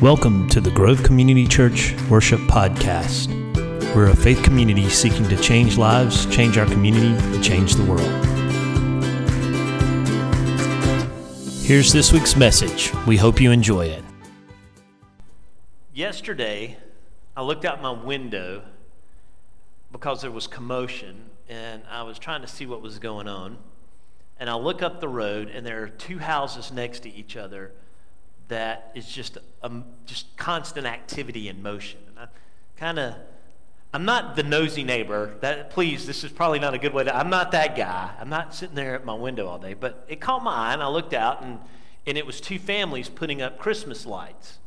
Welcome to the Grove Community Church Worship Podcast. We're a faith community seeking to change lives, change our community, and change the world. Here's this week's message. We hope you enjoy it. Yesterday, I looked out my window because there was commotion and I was trying to see what was going on. And I look up the road, and there are two houses next to each other that is just um, just constant activity and motion. And I kind of, I'm not the nosy neighbor. That please, this is probably not a good way to. I'm not that guy. I'm not sitting there at my window all day. But it caught my eye, and I looked out, and and it was two families putting up Christmas lights.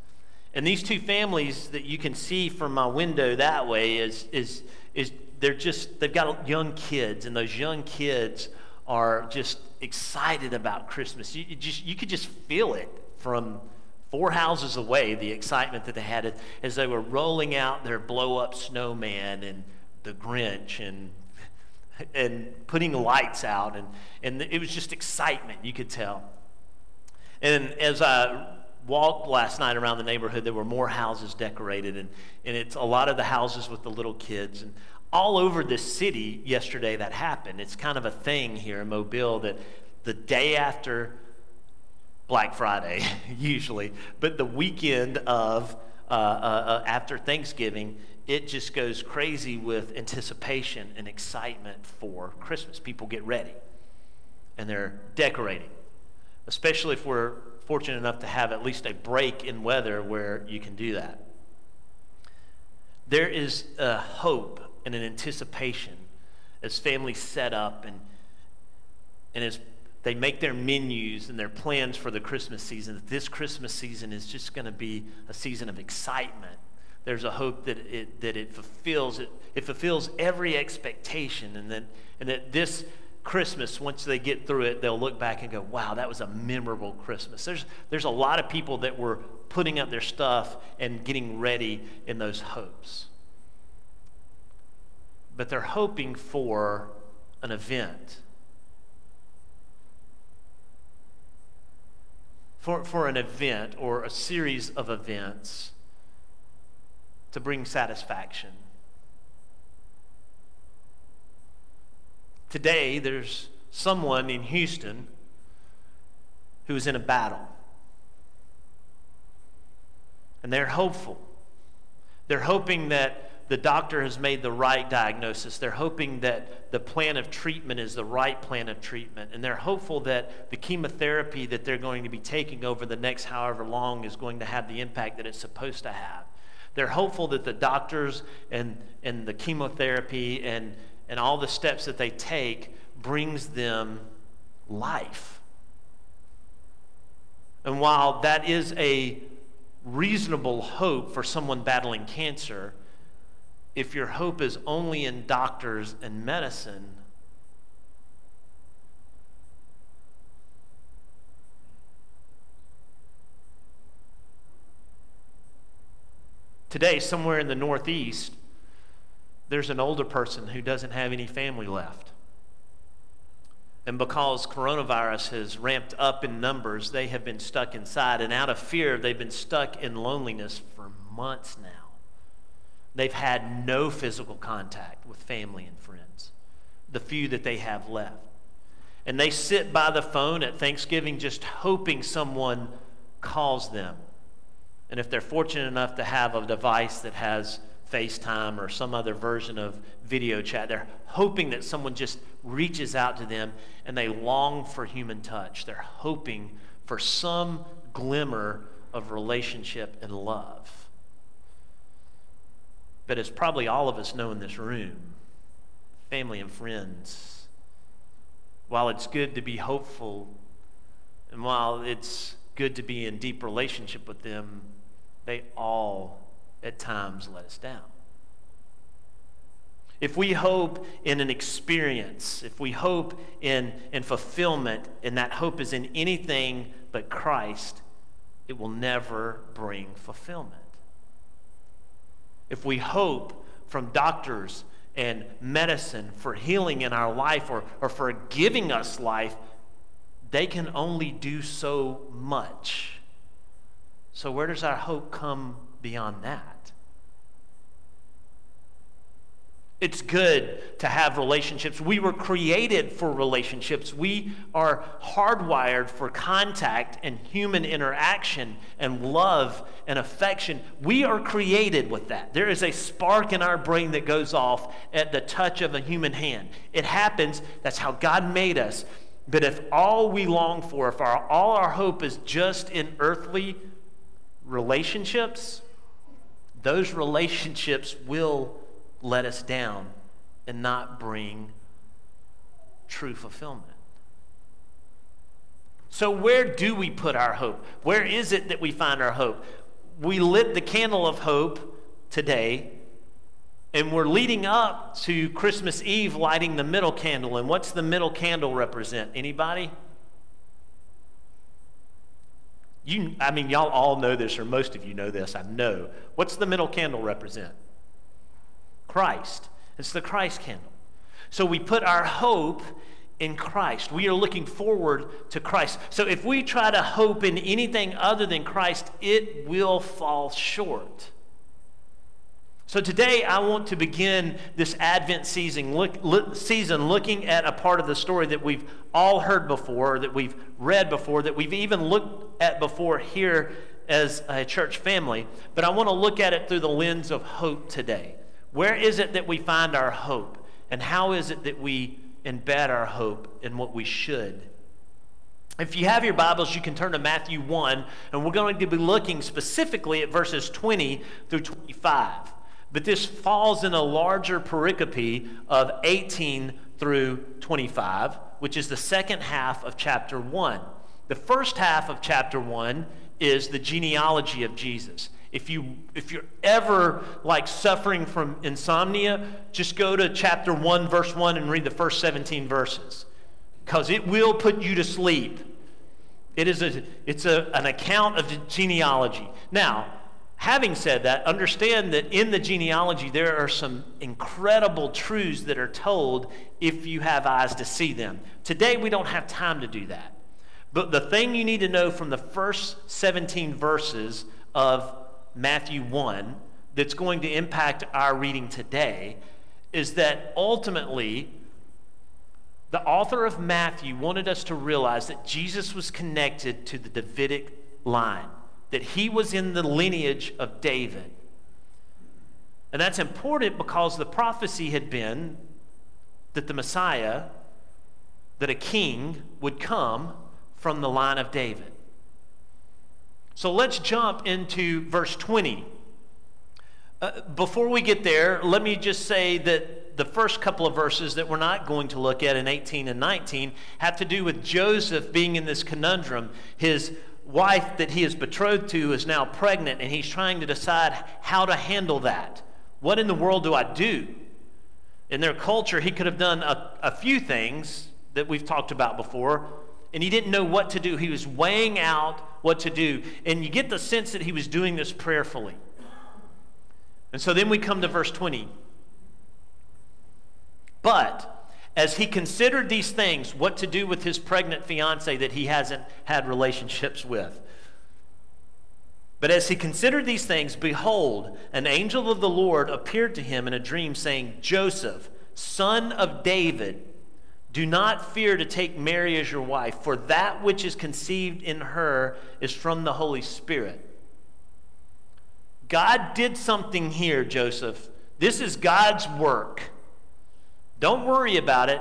And these two families that you can see from my window that way is is is they're just they've got young kids, and those young kids are just excited about Christmas. You, you just you could just feel it from four houses away, the excitement that they had as they were rolling out their blow up snowman and the Grinch and and putting lights out and, and it was just excitement you could tell. And as i walked last night around the neighborhood there were more houses decorated and, and it's a lot of the houses with the little kids and all over the city yesterday that happened. It's kind of a thing here in mobile that the day after Black Friday, usually, but the weekend of uh, uh, uh, after Thanksgiving, it just goes crazy with anticipation and excitement for Christmas. People get ready and they're decorating, especially if we're fortunate enough to have at least a break in weather where you can do that. There is a hope and an anticipation as families set up and, and as they make their menus and their plans for the Christmas season. that This Christmas season is just going to be a season of excitement. There's a hope that it, that it fulfills it, it fulfills every expectation, and that and that this Christmas, once they get through it, they'll look back and go, "Wow, that was a memorable Christmas." There's there's a lot of people that were putting up their stuff and getting ready in those hopes, but they're hoping for an event for, for an event or a series of events to bring satisfaction. Today, there's someone in Houston who is in a battle. And they're hopeful. They're hoping that the doctor has made the right diagnosis. They're hoping that the plan of treatment is the right plan of treatment. And they're hopeful that the chemotherapy that they're going to be taking over the next however long is going to have the impact that it's supposed to have. They're hopeful that the doctors and, and the chemotherapy and, and all the steps that they take brings them life. And while that is a reasonable hope for someone battling cancer, if your hope is only in doctors and medicine, Today, somewhere in the Northeast, there's an older person who doesn't have any family left. And because coronavirus has ramped up in numbers, they have been stuck inside. And out of fear, they've been stuck in loneliness for months now. They've had no physical contact with family and friends, the few that they have left. And they sit by the phone at Thanksgiving just hoping someone calls them. And if they're fortunate enough to have a device that has FaceTime or some other version of video chat, they're hoping that someone just reaches out to them and they long for human touch. They're hoping for some glimmer of relationship and love. But as probably all of us know in this room, family and friends, while it's good to be hopeful and while it's good to be in deep relationship with them, they all at times let us down. If we hope in an experience, if we hope in, in fulfillment, and that hope is in anything but Christ, it will never bring fulfillment if we hope from doctors and medicine for healing in our life or, or for giving us life, they can only do so much. So, where does our hope come beyond that? It's good to have relationships. We were created for relationships. We are hardwired for contact and human interaction and love and affection. We are created with that. There is a spark in our brain that goes off at the touch of a human hand. It happens. That's how God made us. But if all we long for, if our, all our hope is just in earthly relationships, those relationships will let us down and not bring true fulfillment. So, where do we put our hope? Where is it that we find our hope? We lit the candle of hope today, and we're leading up to Christmas Eve lighting the middle candle. And what's the middle candle represent? Anybody? You, I mean, y'all all know this, or most of you know this, I know. What's the middle candle represent? Christ. It's the Christ candle. So we put our hope in Christ. We are looking forward to Christ. So if we try to hope in anything other than Christ, it will fall short. So today I want to begin this Advent season, look, look, season looking at a part of the story that we've all heard before, that we've read before, that we've even looked at before here as a church family. But I want to look at it through the lens of hope today. Where is it that we find our hope? And how is it that we embed our hope in what we should? If you have your Bibles, you can turn to Matthew 1, and we're going to be looking specifically at verses 20 through 25. But this falls in a larger pericope of 18 through 25, which is the second half of chapter 1. The first half of chapter 1 is the genealogy of Jesus. If you if you're ever like suffering from insomnia, just go to chapter 1 verse 1 and read the first 17 verses cuz it will put you to sleep. It is a it's a, an account of the genealogy. Now, having said that, understand that in the genealogy there are some incredible truths that are told if you have eyes to see them. Today we don't have time to do that. But the thing you need to know from the first 17 verses of Matthew 1 that's going to impact our reading today is that ultimately the author of Matthew wanted us to realize that Jesus was connected to the Davidic line, that he was in the lineage of David. And that's important because the prophecy had been that the Messiah, that a king would come from the line of David. So let's jump into verse 20. Uh, before we get there, let me just say that the first couple of verses that we're not going to look at in 18 and 19 have to do with Joseph being in this conundrum. His wife that he is betrothed to is now pregnant, and he's trying to decide how to handle that. What in the world do I do? In their culture, he could have done a, a few things that we've talked about before, and he didn't know what to do. He was weighing out what to do. And you get the sense that he was doing this prayerfully. And so then we come to verse 20. But as he considered these things, what to do with his pregnant fiancee that he hasn't had relationships with. But as he considered these things, behold, an angel of the Lord appeared to him in a dream, saying, Joseph, son of David, do not fear to take Mary as your wife, for that which is conceived in her is from the Holy Spirit. God did something here, Joseph. This is God's work. Don't worry about it,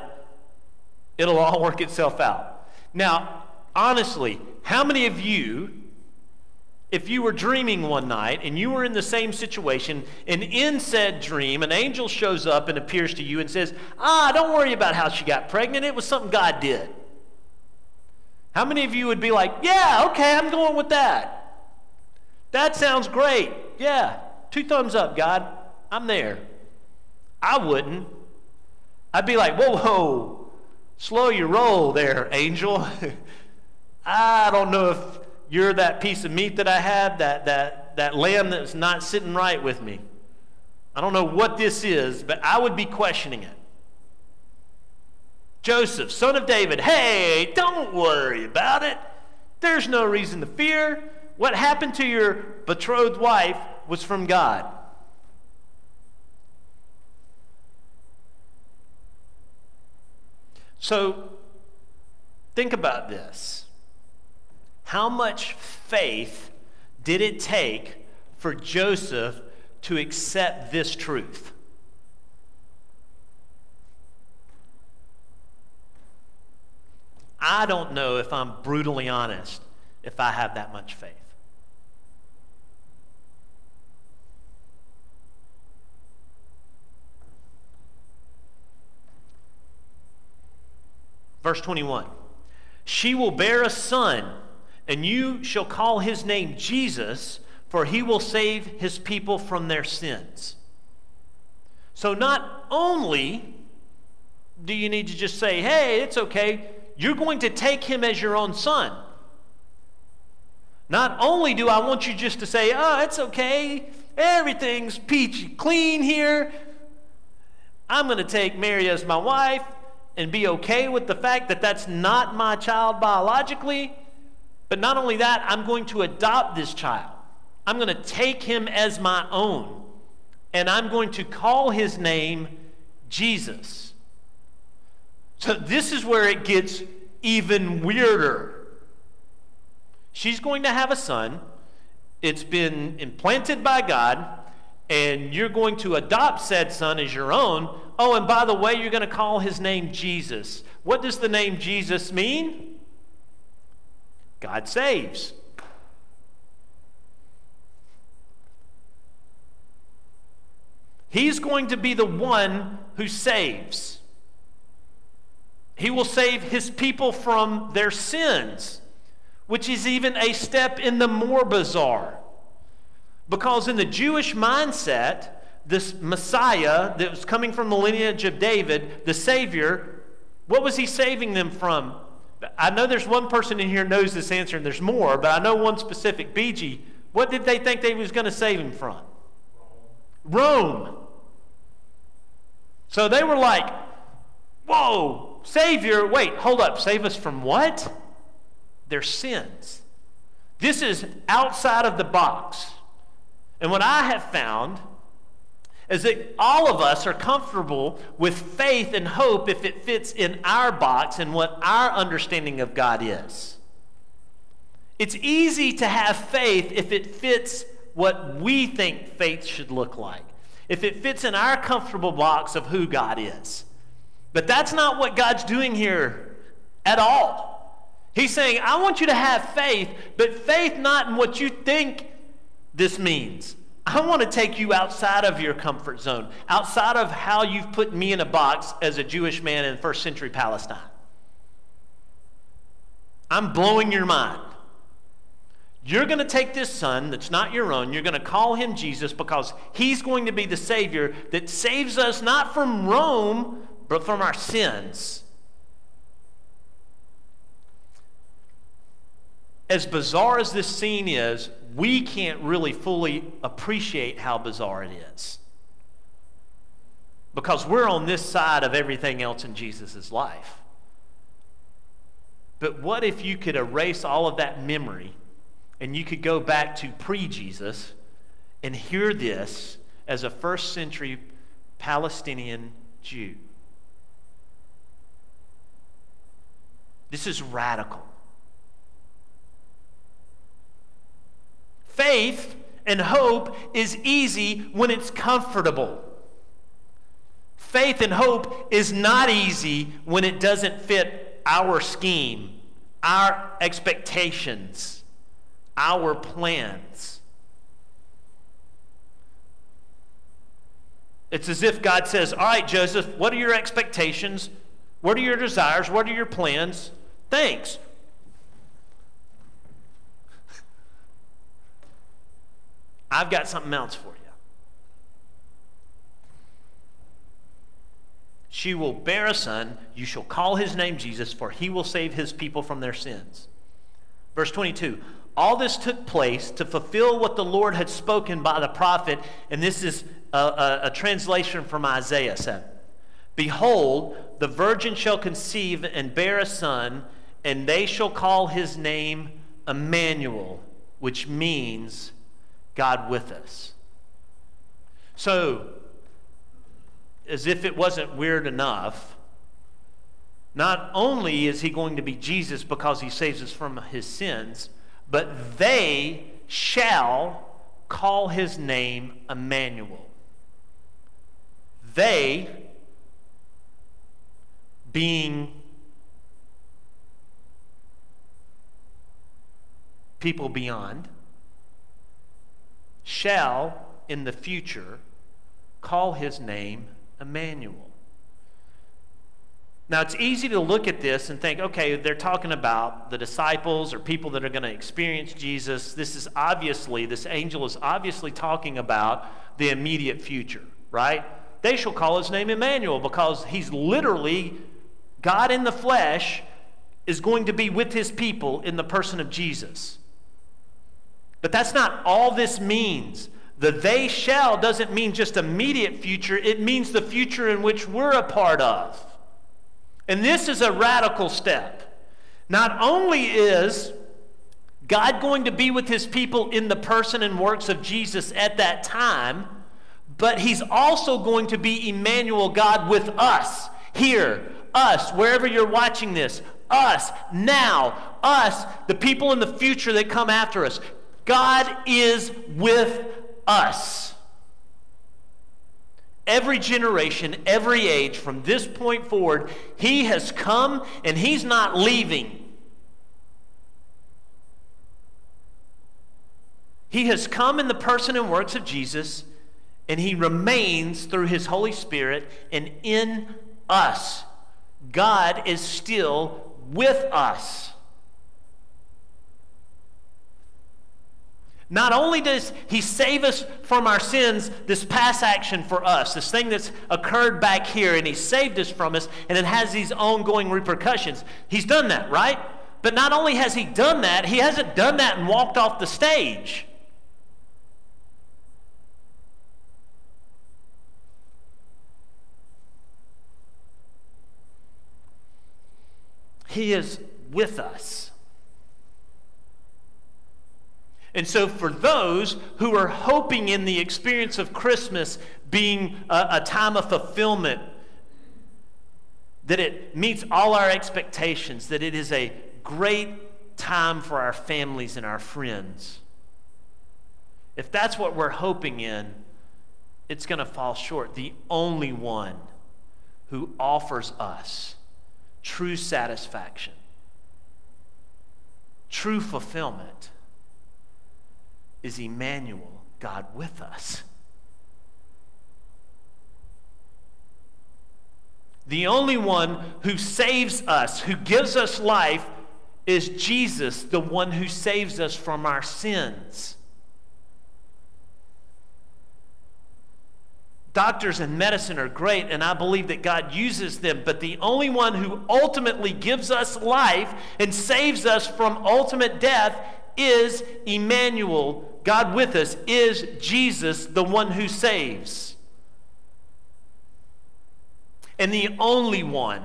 it'll all work itself out. Now, honestly, how many of you if you were dreaming one night and you were in the same situation, and in said dream, an angel shows up and appears to you and says, Ah, don't worry about how she got pregnant. It was something God did. How many of you would be like, Yeah, okay, I'm going with that? That sounds great. Yeah, two thumbs up, God. I'm there. I wouldn't. I'd be like, Whoa, whoa, slow your roll there, angel. I don't know if you're that piece of meat that I had, that, that, that lamb that's not sitting right with me. I don't know what this is, but I would be questioning it. Joseph, son of David, hey, don't worry about it. There's no reason to fear. what happened to your betrothed wife was from God. So think about this. How much faith did it take for Joseph to accept this truth? I don't know if I'm brutally honest if I have that much faith. Verse 21 She will bear a son, and you shall call his name Jesus, for he will save his people from their sins. So, not only do you need to just say, hey, it's okay, you're going to take him as your own son. Not only do I want you just to say, oh, it's okay, everything's peachy clean here. I'm going to take Mary as my wife and be okay with the fact that that's not my child biologically. But not only that, I'm going to adopt this child. I'm going to take him as my own. And I'm going to call his name Jesus. So this is where it gets even weirder. She's going to have a son. It's been implanted by God, and you're going to adopt said son as your own. Oh, and by the way, you're going to call his name Jesus. What does the name Jesus mean? God saves. He's going to be the one who saves. He will save his people from their sins, which is even a step in the more bizarre. Because in the Jewish mindset, this Messiah that was coming from the lineage of David, the Savior, what was he saving them from? I know there's one person in here knows this answer, and there's more, but I know one specific. BG, what did they think they was going to save him from? Rome. Rome. So they were like, whoa, Savior, wait, hold up. Save us from what? Their sins. This is outside of the box. And what I have found is that all of us are comfortable with faith and hope if it fits in our box and what our understanding of God is. It's easy to have faith if it fits what we think faith should look like, if it fits in our comfortable box of who God is. But that's not what God's doing here at all. He's saying, I want you to have faith, but faith not in what you think this means. I want to take you outside of your comfort zone, outside of how you've put me in a box as a Jewish man in first century Palestine. I'm blowing your mind. You're going to take this son that's not your own, you're going to call him Jesus because he's going to be the Savior that saves us not from Rome, but from our sins. As bizarre as this scene is, we can't really fully appreciate how bizarre it is. Because we're on this side of everything else in Jesus' life. But what if you could erase all of that memory and you could go back to pre Jesus and hear this as a first century Palestinian Jew? This is radical. Faith and hope is easy when it's comfortable. Faith and hope is not easy when it doesn't fit our scheme, our expectations, our plans. It's as if God says, All right, Joseph, what are your expectations? What are your desires? What are your plans? Thanks. I've got something else for you. She will bear a son. You shall call his name Jesus, for he will save his people from their sins. Verse 22 All this took place to fulfill what the Lord had spoken by the prophet, and this is a, a, a translation from Isaiah 7. Behold, the virgin shall conceive and bear a son and they shall call his name Emmanuel, which means God with us. So, as if it wasn't weird enough, not only is he going to be Jesus because he saves us from his sins, but they shall call his name Emmanuel. They, being people beyond, shall in the future call his name Emmanuel. Now, it's easy to look at this and think, okay, they're talking about the disciples or people that are going to experience Jesus. This is obviously, this angel is obviously talking about the immediate future, right? They shall call his name Emmanuel because he's literally God in the flesh is going to be with his people in the person of Jesus. But that's not all this means. The they shall doesn't mean just immediate future, it means the future in which we're a part of. And this is a radical step. Not only is God going to be with his people in the person and works of Jesus at that time, but he's also going to be Emmanuel, God with us here, us, wherever you're watching this, us, now, us, the people in the future that come after us. God is with us. Every generation, every age, from this point forward, He has come and He's not leaving. He has come in the person and works of Jesus, and He remains through His Holy Spirit and in us. God is still with us. Not only does he save us from our sins, this past action for us, this thing that's occurred back here, and he saved us from us, and it has these ongoing repercussions. He's done that, right? But not only has he done that, he hasn't done that and walked off the stage. He is with us. And so, for those who are hoping in the experience of Christmas being a, a, time of fulfillment, that it meets all our expectations, that it is a great time for our families and our friends, if that's what we're hoping in, it's going to fall short. The only one who offers us true satisfaction, true fulfillment is Emmanuel, God with us. The only one who saves us, who gives us life, is Jesus, the one who saves us from our sins. Doctors and medicine are great, and I believe that God uses them, but the only one who ultimately gives us life and saves us from ultimate death is Emmanuel, God with us, is Jesus, the one who saves. And the only one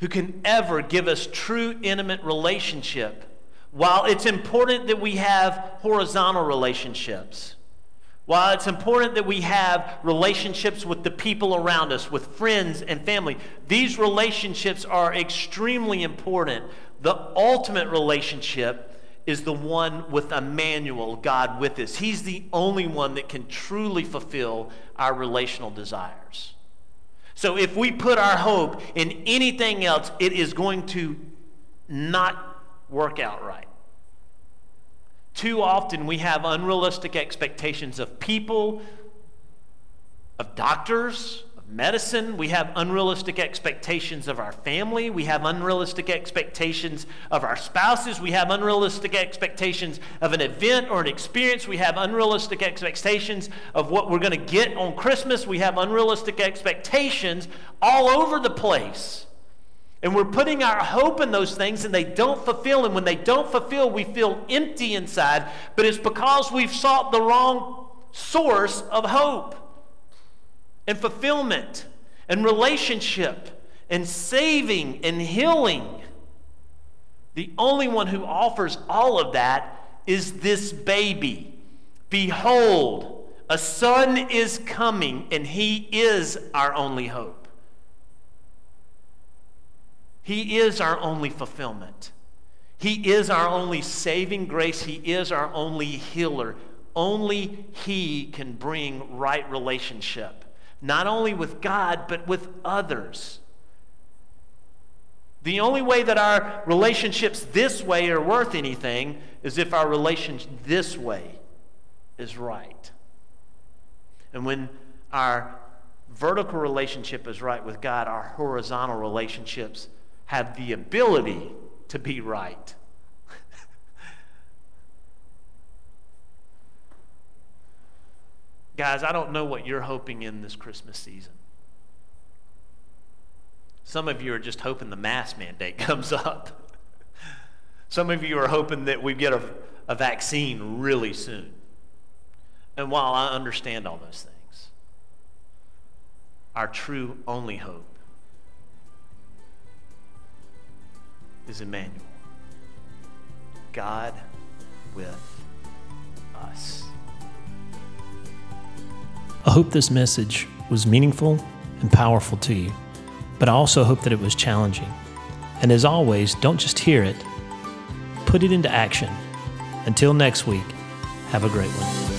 who can ever give us true intimate relationship. While it's important that we have horizontal relationships, while it's important that we have relationships with the people around us, with friends and family, these relationships are extremely important. The ultimate relationship is the one with Emmanuel, God with us. He's the only one that can truly fulfill our relational desires. So if we put our hope in anything else, it is going to not work out right. Too often we have unrealistic expectations of people, of doctors, medicine. We have unrealistic expectations of our family. We have unrealistic expectations of our spouses. We have unrealistic expectations of an event or an experience. We have unrealistic expectations of what we're going to get on Christmas. We have unrealistic expectations all over the place. And we're putting our hope in those things and they don't fulfill. And when they don't fulfill, we feel empty inside. But it's because we've sought the wrong source of hope and fulfillment and relationship and saving and healing. The only one who offers all of that is this baby. Behold, a son is coming, and he is our only hope. He is our only fulfillment. He is our only saving grace. He is our only healer. Only He can bring right relationship, not only with God, but with others. The only way that our relationships this way are worth anything is if our relationship this way is right. And when our vertical relationship is right with God, our horizontal relationships have the ability to be right. Guys, I don't know what you're hoping in this Christmas season. Some of you are just hoping the mask mandate comes up. Some of you are hoping that we get a, a vaccine really soon. And while I understand all those things, our true only hope is Emmanuel God with us. I hope this message was meaningful and powerful to you but I also hope that it was challenging. And as always, don't just hear it, put it into action. Until next week, have a great one.